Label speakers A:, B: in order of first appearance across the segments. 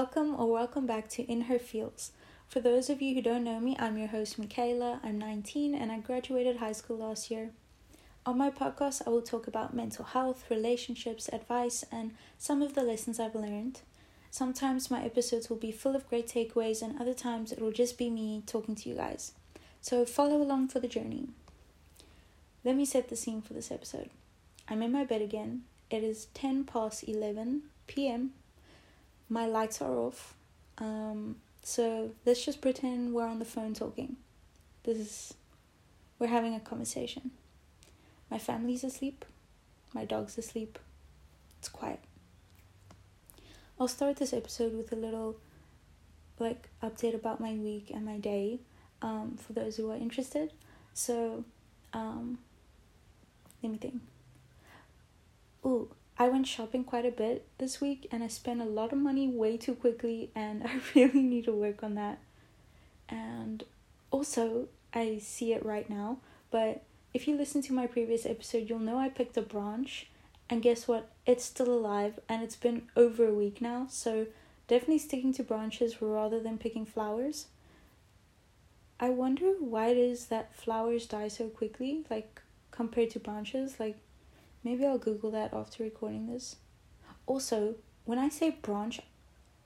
A: Welcome or welcome back to In Her Fields. For those of you who don't know me, I'm your host, Micayla. I'm 19 and I graduated high school last year. On my podcast, I will talk about mental health, relationships, advice, and some of the lessons I've learned. Sometimes my episodes will be full of great takeaways, and other times it will just be me talking to you guys. So follow along for the journey. Let me set the scene for this episode. I'm in my bed again. It is 10 past 11 p.m. My lights are off. Um, so let's just pretend we're on the phone talking. This is, we're having a conversation. My family's asleep. My dog's asleep. It's quiet. I'll start this episode with a little like update about my week and my day um, for those who are interested. So, um, let me think. Ooh, I went shopping quite a bit this week and I spent a lot of money way too quickly, and I really need to work on that. And also, I see it right now, but if you listen to my previous episode, you'll know I picked a branch, and guess what? It's still alive, and it's been over a week now, so definitely sticking to branches rather than picking flowers. I wonder why it is that flowers die so quickly, like compared to branches. Like, maybe I'll Google that after recording this. Also, when I say branch,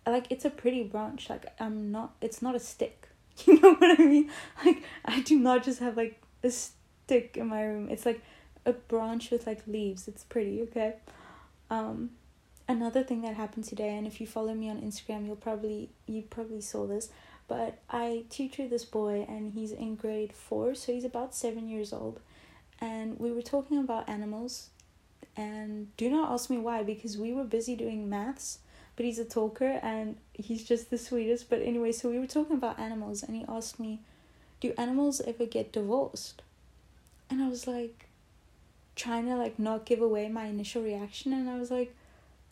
A: like it's a pretty branch. Like I'm not. It's not a stick. You know what I mean? Like I do not just have like a stick in my room. It's like a branch with like leaves. It's pretty, okay? Um another thing that happened today and if you follow me on Instagram, you'll probably you probably saw this, but I tutor this boy and he's in grade 4, so he's about 7 years old. And we were talking about animals and do not ask me why because we were busy doing maths but he's a talker and he's just the sweetest. But anyway so we were talking about animals and he asked me do animals ever get divorced? And I was like trying to like not give away my initial reaction. And I was like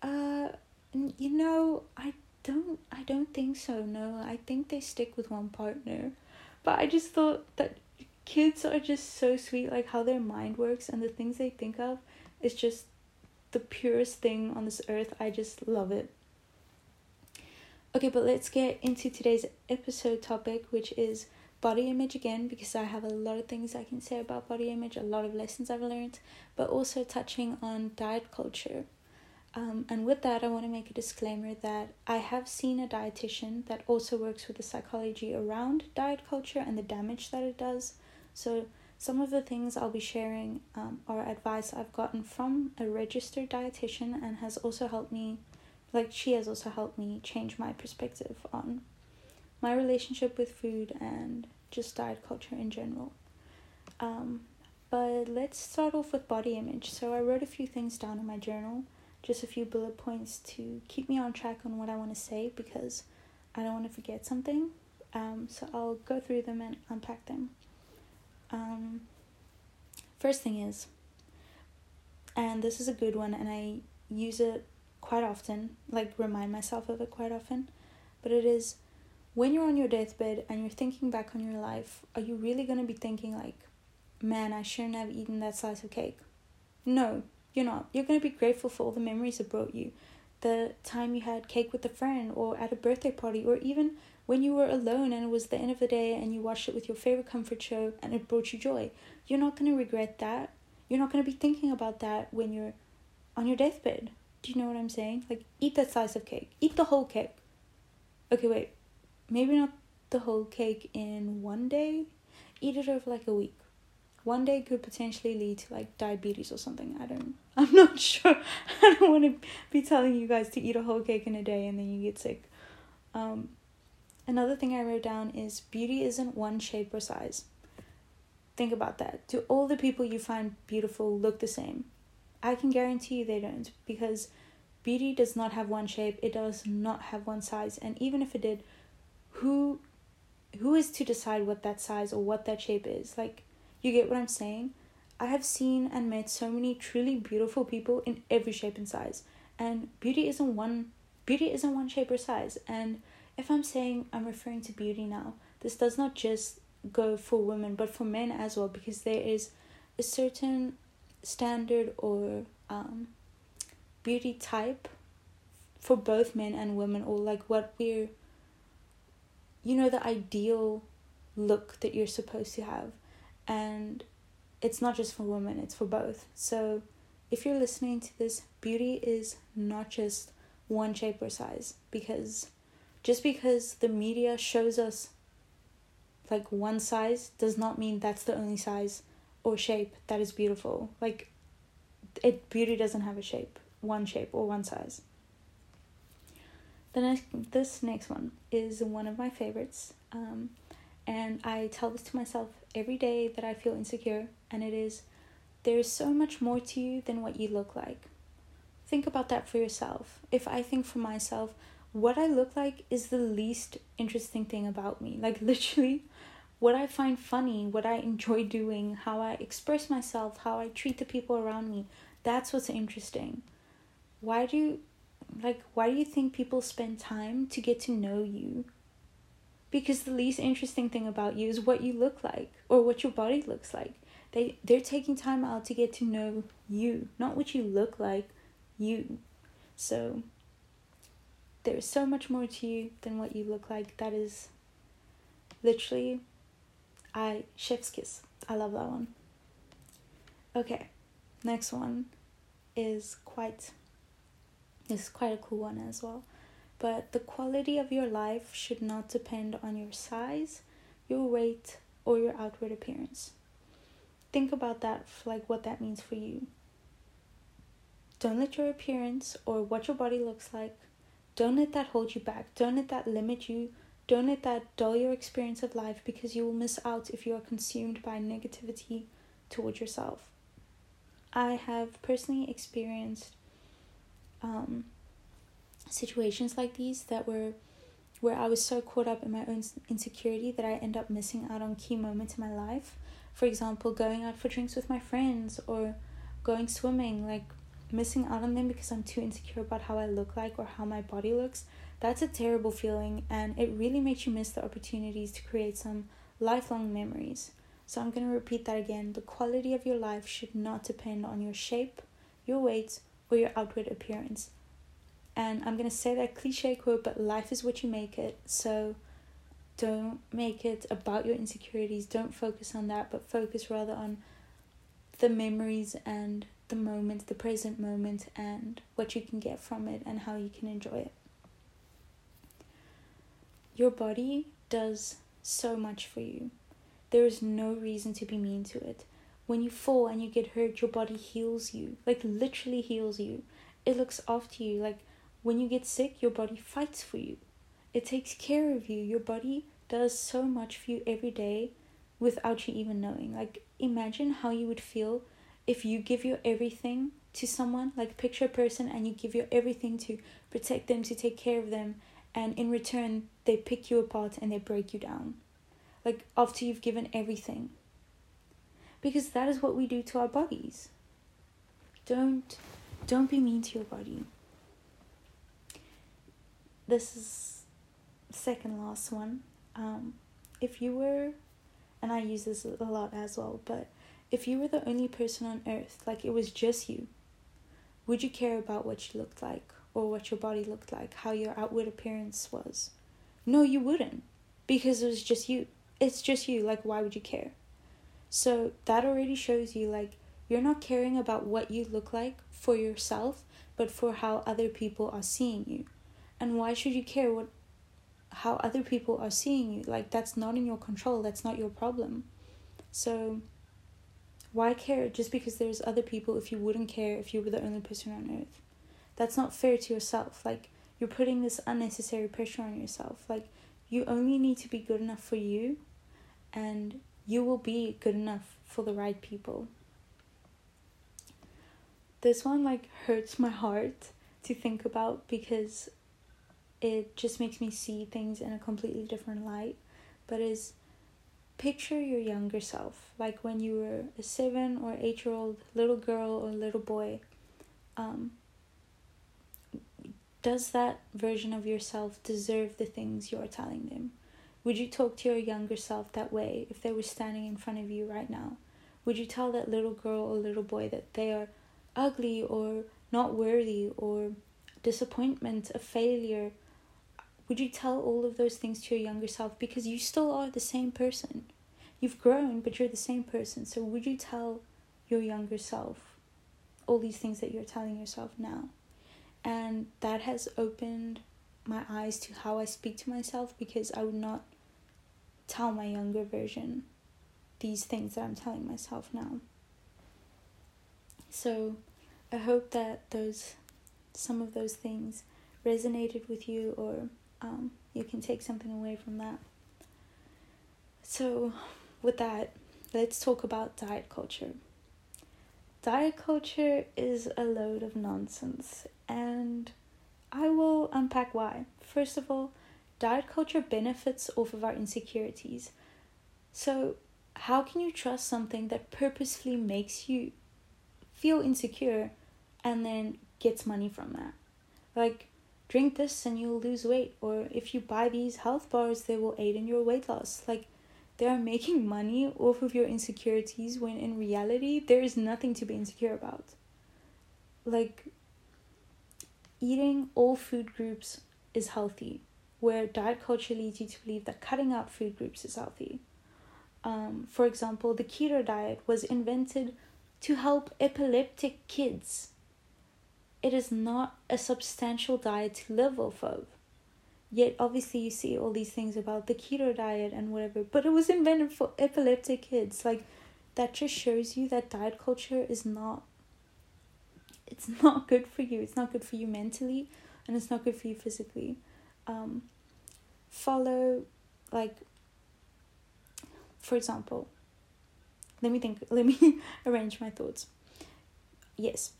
A: uh you know I don't I don't think so no. I think they stick with one partner. But I just thought that kids are just so sweet like how their mind works and the things they think of is just the purest thing on this earth I just love it okay but let's get into today's episode topic which is body image again because I have a lot of things I can say about body image, a lot of lessons I've learned, but also touching on diet culture. Um, and with that, I want to make a disclaimer that I have seen a dietitian that also works with the psychology around diet culture and the damage that it does. So, some of the things I'll be sharing um, are advice I've gotten from a registered dietitian and has also helped me, like, she has also helped me change my perspective on my relationship with food and just diet culture in general. Um, but let's start off with body image. So I wrote a few things down in my journal, just a few bullet points to keep me on track on what I want to say because I don't want to forget something. Um, so I'll go through them and unpack them. Um, first thing is, and this is a good one, and I use it quite often, like remind myself of it quite often, but it is when you're on your deathbed and you're thinking back on your life, are you really going to be thinking, like, man, I shouldn't have eaten that slice of cake? No, you're not. You're going to be grateful for all the memories it brought you. The time you had cake with a friend, or at a birthday party, or even when you were alone and it was the end of the day and you watched it with your favorite comfort show and it brought you joy. You're not going to regret that. You're not going to be thinking about that when you're on your deathbed. Do you know what I'm saying? Like, eat that slice of cake, eat the whole cake. Okay, wait, maybe not the whole cake in one day, eat it over like a week. One day could potentially lead to like diabetes or something. I don't, I'm not sure. I don't want to be telling you guys to eat a whole cake in a day and then you get sick. Um, another thing I wrote down is beauty isn't one shape or size. Think about that. Do all the people you find beautiful look the same? I can guarantee you they don't because beauty does not have one shape, it does not have one size, and even if it did, who who is to decide what that size or what that shape is like you get what i'm saying i have seen and met so many truly beautiful people in every shape and size and beauty isn't one beauty isn't one shape or size and if i'm saying i'm referring to beauty now this does not just go for women but for men as well because there is a certain standard or um, beauty type for both men and women or like what we're you know the ideal look that you're supposed to have. And it's not just for women it's for both. So if you're listening to this beauty is not just one shape or size because just because the media shows us like one size does not mean that's the only size or shape that is beautiful. Like it beauty doesn't have a shape one shape or one size. The next this next one is one of my favorites um, and i tell this to myself every day that i feel insecure and it is there is so much more to you than what you look like. Think about that for yourself. If i think for myself what i look like is the least interesting thing about me. Like literally what i find funny what i enjoy doing how i express myself how i treat the people around me that's what's interesting. Why do you like why do you think people spend time to get to know you? Because the least interesting thing about you is what you look like or what your body looks like. They they're taking time out to get to know you not what you look like you. So there's so much more to you than what you look like that is literally i chef's kiss i love that one okay next one is quite is quite a cool one as well. But the quality of your life should not depend on your size, your weight, or your outward appearance. Think about that, like what that means for you. Don't let your appearance or what your body looks like, don't let that hold you back. Don't let that limit you. Don't let that dull your experience of life because you will miss out if you are consumed by negativity towards yourself. I have personally experienced um, situations like these that were where I was so caught up in my own insecurity that I end up missing out on key moments in my life. For example, going out for drinks with my friends or going swimming, like missing out on them because I'm too insecure about how I look like or how my body looks. That's a terrible feeling and it really makes you miss the opportunities to create some lifelong memories. So I'm going to repeat that again. The quality of your life should not depend on your shape, your weight, or your outward appearance. And I'm going to say that cliche quote, but life is what you make it. So don't make it about your insecurities. Don't focus on that, but focus rather on the memories and the moment, the present moment, and what you can get from it and how you can enjoy it. Your body does so much for you. There is no reason to be mean to it. When you fall and you get hurt, your body heals you. Like literally heals you. It looks after you. Like when you get sick, your body fights for you. It takes care of you. Your body does so much for you every day without you even knowing. Like imagine how you would feel if you give your everything to someone, like picture a person and you give your everything to protect them, to take care of them, and in return they pick you apart and they break you down like after you've given everything. Because that is what we do to our bodies. Don't don't be mean to your body. This is second last one. Um, if you were, and I use this a lot as well, but if you were the only person on earth, like it was just you, would you care about what you looked like or what your body looked like, how your outward appearance was? No, you wouldn't, because it was just you. It's just you. Like why would you care? So that already shows you like you're not caring about what you look like for yourself but for how other people are seeing you. And why should you care what how other people are seeing you? Like that's not in your control. That's not your problem. So why care just because there's other people if you wouldn't care if you were the only person on earth that's not fair to yourself like you're putting this unnecessary pressure on yourself like you only need to be good enough for you and you will be good enough for the right people. This one like hurts my heart to think about because it just makes me see things in a completely different light. But is picture your younger self, like when you were a seven or eight year old little girl or little boy. Um, does that version of yourself deserve the things you're telling them? Would you talk to your younger self that way if they were standing in front of you right now? Would you tell that little girl or little boy that they are ugly or not worthy or disappointment, a failure, would you tell all of those things to your younger self? Because you still are the same person. You've grown, but you're the same person. So would you tell your younger self all these things that you're telling yourself now? And that has opened my eyes to how I speak to myself because I would not tell my younger version these things that I'm telling myself now. So I hope that those some of those things resonated with you or um, you can take something away from that. So, with that, let's talk about diet culture. Diet culture is a load of nonsense, and I will unpack why. First of all, diet culture benefits off of our insecurities. So, how can you trust something that purposefully makes you feel insecure and then gets money from that? Like, drink this and you'll lose weight, or if you buy these health bars, they will aid in your weight loss. Like, they are making money off of your insecurities when in reality, there is nothing to be insecure about. Like, eating all food groups is healthy, where diet culture leads you to believe that cutting out food groups is healthy. Um, for example, the keto diet was invented to help epileptic kids. It is not a substantial diet to live off of. Yet, obviously, you see all these things about the keto diet and whatever, but it was invented for epileptic kids. Like, that just shows you that diet culture is not it's not good for you it's not good for you mentally and it's not good for you physically um, follow like for example let me think let me arrange my thoughts yes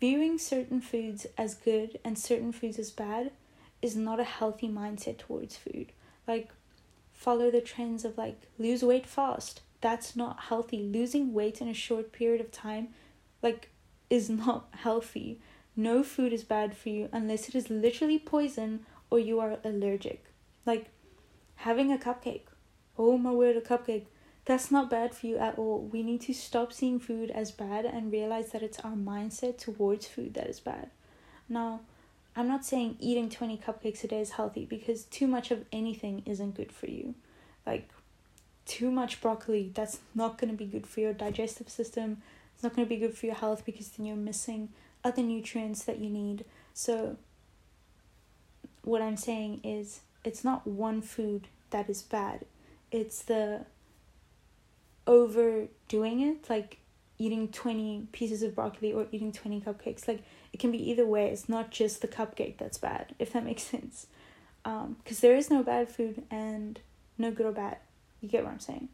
A: viewing certain foods as good and certain foods as bad is not a healthy mindset towards food like follow the trends of like lose weight fast that's not healthy losing weight in a short period of time like is not healthy. No food is bad for you unless it is literally poison or you are allergic. Like having a cupcake. Oh my word, a cupcake. That's not bad for you at all. We need to stop seeing food as bad and realize that it's our mindset towards food that is bad. Now, I'm not saying eating 20 cupcakes a day is healthy because too much of anything isn't good for you. Like, too much broccoli, that's not going to be good for your digestive system, it's not going to be good for your health because then you're missing other nutrients that you need. So, what I'm saying is, it's not one food that is bad, it's the overdoing it, like eating 20 pieces of broccoli or eating 20 cupcakes. Like, it can be either way. It's not just the cupcake that's bad, if that makes sense. Because um, there is no bad food and no good or bad. You get what I'm saying?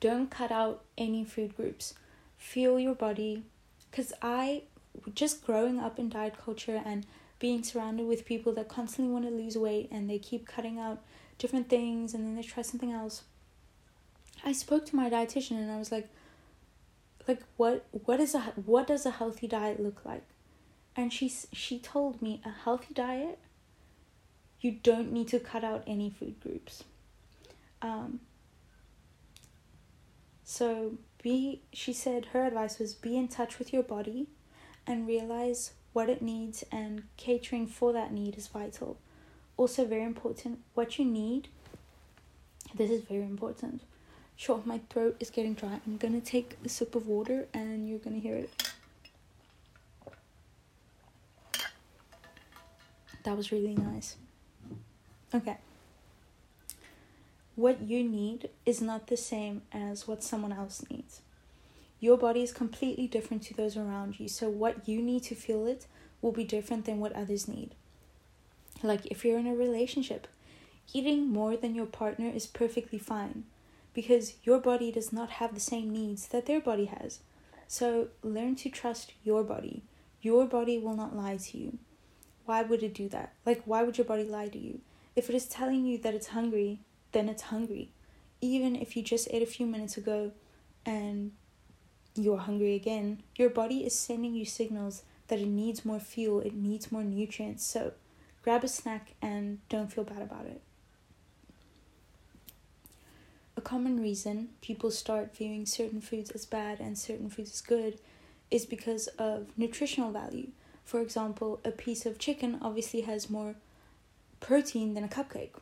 A: Don't cut out any food groups. Feel your body. Because I, just growing up in diet culture and being surrounded with people that constantly want to lose weight and they keep cutting out different things and then they try something else. I spoke to my dietitian and I was like, like what what is a what does a healthy diet look like? And she she told me a healthy diet you don't need to cut out any food groups. Um, so be she said her advice was be in touch with your body and realize what it needs and catering for that need is vital. Also very important what you need. This is very important. Sure, my throat is getting dry. I'm gonna take a sip of water and you're gonna hear it. That was really nice. Okay what you need is not the same as what someone else needs. Your body is completely different to those around you, so what you need to feel it will be different than what others need. Like if you're in a relationship, eating more than your partner is perfectly fine because your body does not have the same needs that their body has. So learn to trust your body. Your body will not lie to you. Why would it do that? Like, why would your body lie to you? If it is telling you that it's hungry, then it's hungry. Even if you just ate a few minutes ago and you're hungry again, your body is sending you signals that it needs more fuel, it needs more nutrients. So grab a snack and don't feel bad about it. Common reason people start viewing certain foods as bad and certain foods as good is because of nutritional value. For example, a piece of chicken obviously has more protein than a cupcake,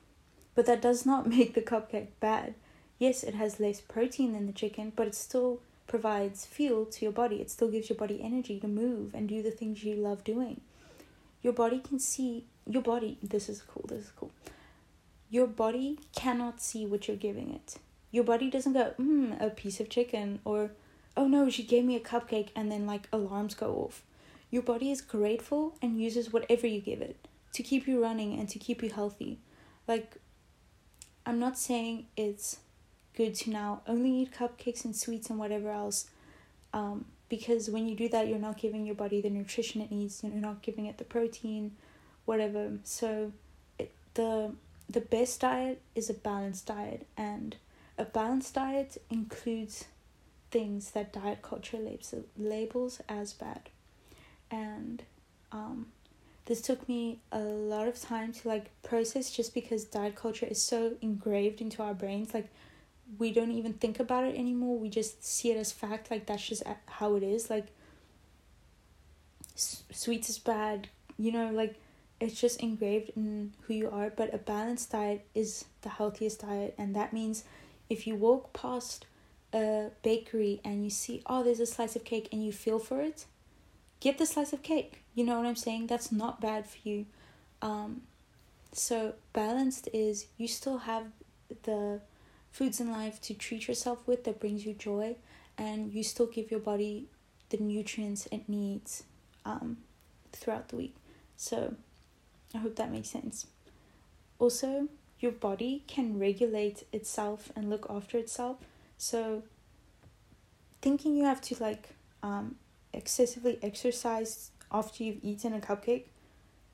A: but that does not make the cupcake bad. Yes, it has less protein than the chicken, but it still provides fuel to your body. It still gives your body energy to move and do the things you love doing. Your body can see your body. This is cool. This is cool. Your body cannot see what you're giving it. Your body doesn't go, hmm, a piece of chicken, or oh no, she gave me a cupcake, and then like alarms go off. Your body is grateful and uses whatever you give it to keep you running and to keep you healthy. Like, I'm not saying it's good to now only eat cupcakes and sweets and whatever else. Um, because when you do that, you're not giving your body the nutrition it needs. You're not giving it the protein, whatever. So, it, the the best diet is a balanced diet, and a balanced diet includes things that diet culture labels labels as bad, and um, this took me a lot of time to like process just because diet culture is so engraved into our brains like we don't even think about it anymore. We just see it as fact, like that's just how it is. Like, sweets is bad, you know, like it's just engraved in who you are. But a balanced diet is the healthiest diet, and that means if you walk past a bakery and you see, oh, there's a slice of cake, and you feel for it, get the slice of cake. You know what I'm saying? That's not bad for you. Um, so balanced is you still have the foods in life to treat yourself with that brings you joy and you still give your body the nutrients it needs um, throughout the week. So I hope that makes sense. Also, your body can regulate itself and look after itself. So thinking you have to like um, excessively exercise after you've eaten a cupcake,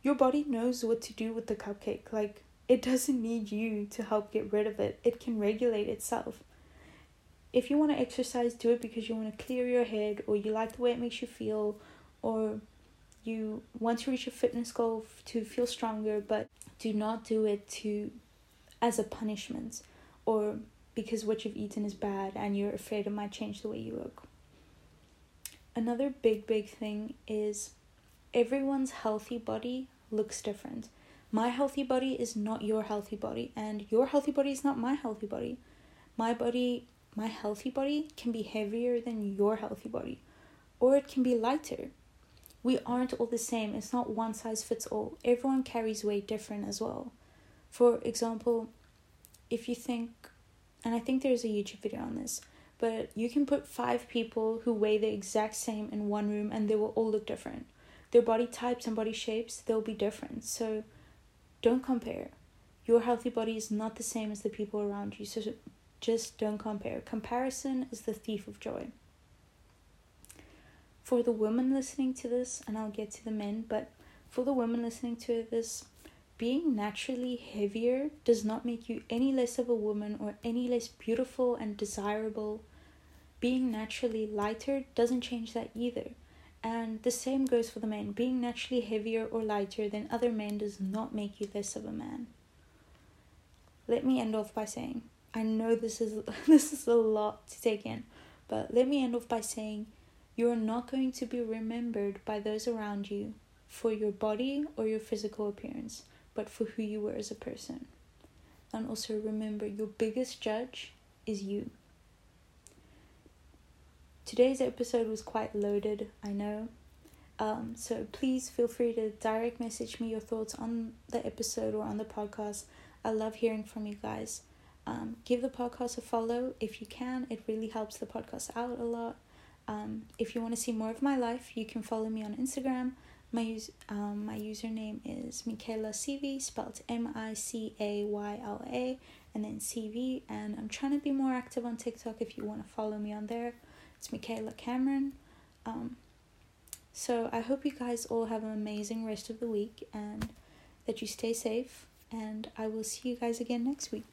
A: your body knows what to do with the cupcake. Like it doesn't need you to help get rid of it, it can regulate itself. If you want to exercise, do it because you want to clear your head, or you like the way it makes you feel, or you want to reach a fitness goal to feel stronger, but do not do it to as a punishment or because what you've eaten is bad and you're afraid it might change the way you look. Another big, big thing is everyone's healthy body looks different. My healthy body is not your healthy body and your healthy body is not my healthy body. My body my healthy body can be heavier than your healthy body or it can be lighter. We aren't all the same. It's not one size fits all. Everyone carries weight different as well for example if you think and i think there's a youtube video on this but you can put five people who weigh the exact same in one room and they will all look different their body types and body shapes they'll be different so don't compare. Your healthy body is not the same as the people around you, so just don't compare. Comparison is the thief of joy. For the women listening to this, and I'll get to the men, but for the women listening to this, being naturally heavier does not make you any less of a woman or any less beautiful and desirable. Being naturally lighter doesn't change that either. And the same goes for the men. Being naturally heavier or lighter than other men does not make you less of a man. Let me end off by saying, I know this is this is a lot to take in, but let me end off by saying you are not going to be remembered by those around you for your body or your physical appearance, but for who you were as a person. And also remember your biggest judge is you. Today's episode was quite loaded, I know. Um, so please feel free to direct message me your thoughts on the episode or on the podcast. I love hearing from you guys. Um, give the podcast a follow if you can. It really helps the podcast out a lot. Um, if you want to see more of my life, you can follow me on Instagram. My use um, my username is Micayla CV, spelled M I C A Y L A, and then CV. And I'm trying to be more active on TikTok. If you want to follow me on there. It's Micayla Cameron. Um, so I hope you guys all have an amazing rest of the week and that you stay safe. And I will see you guys again next week.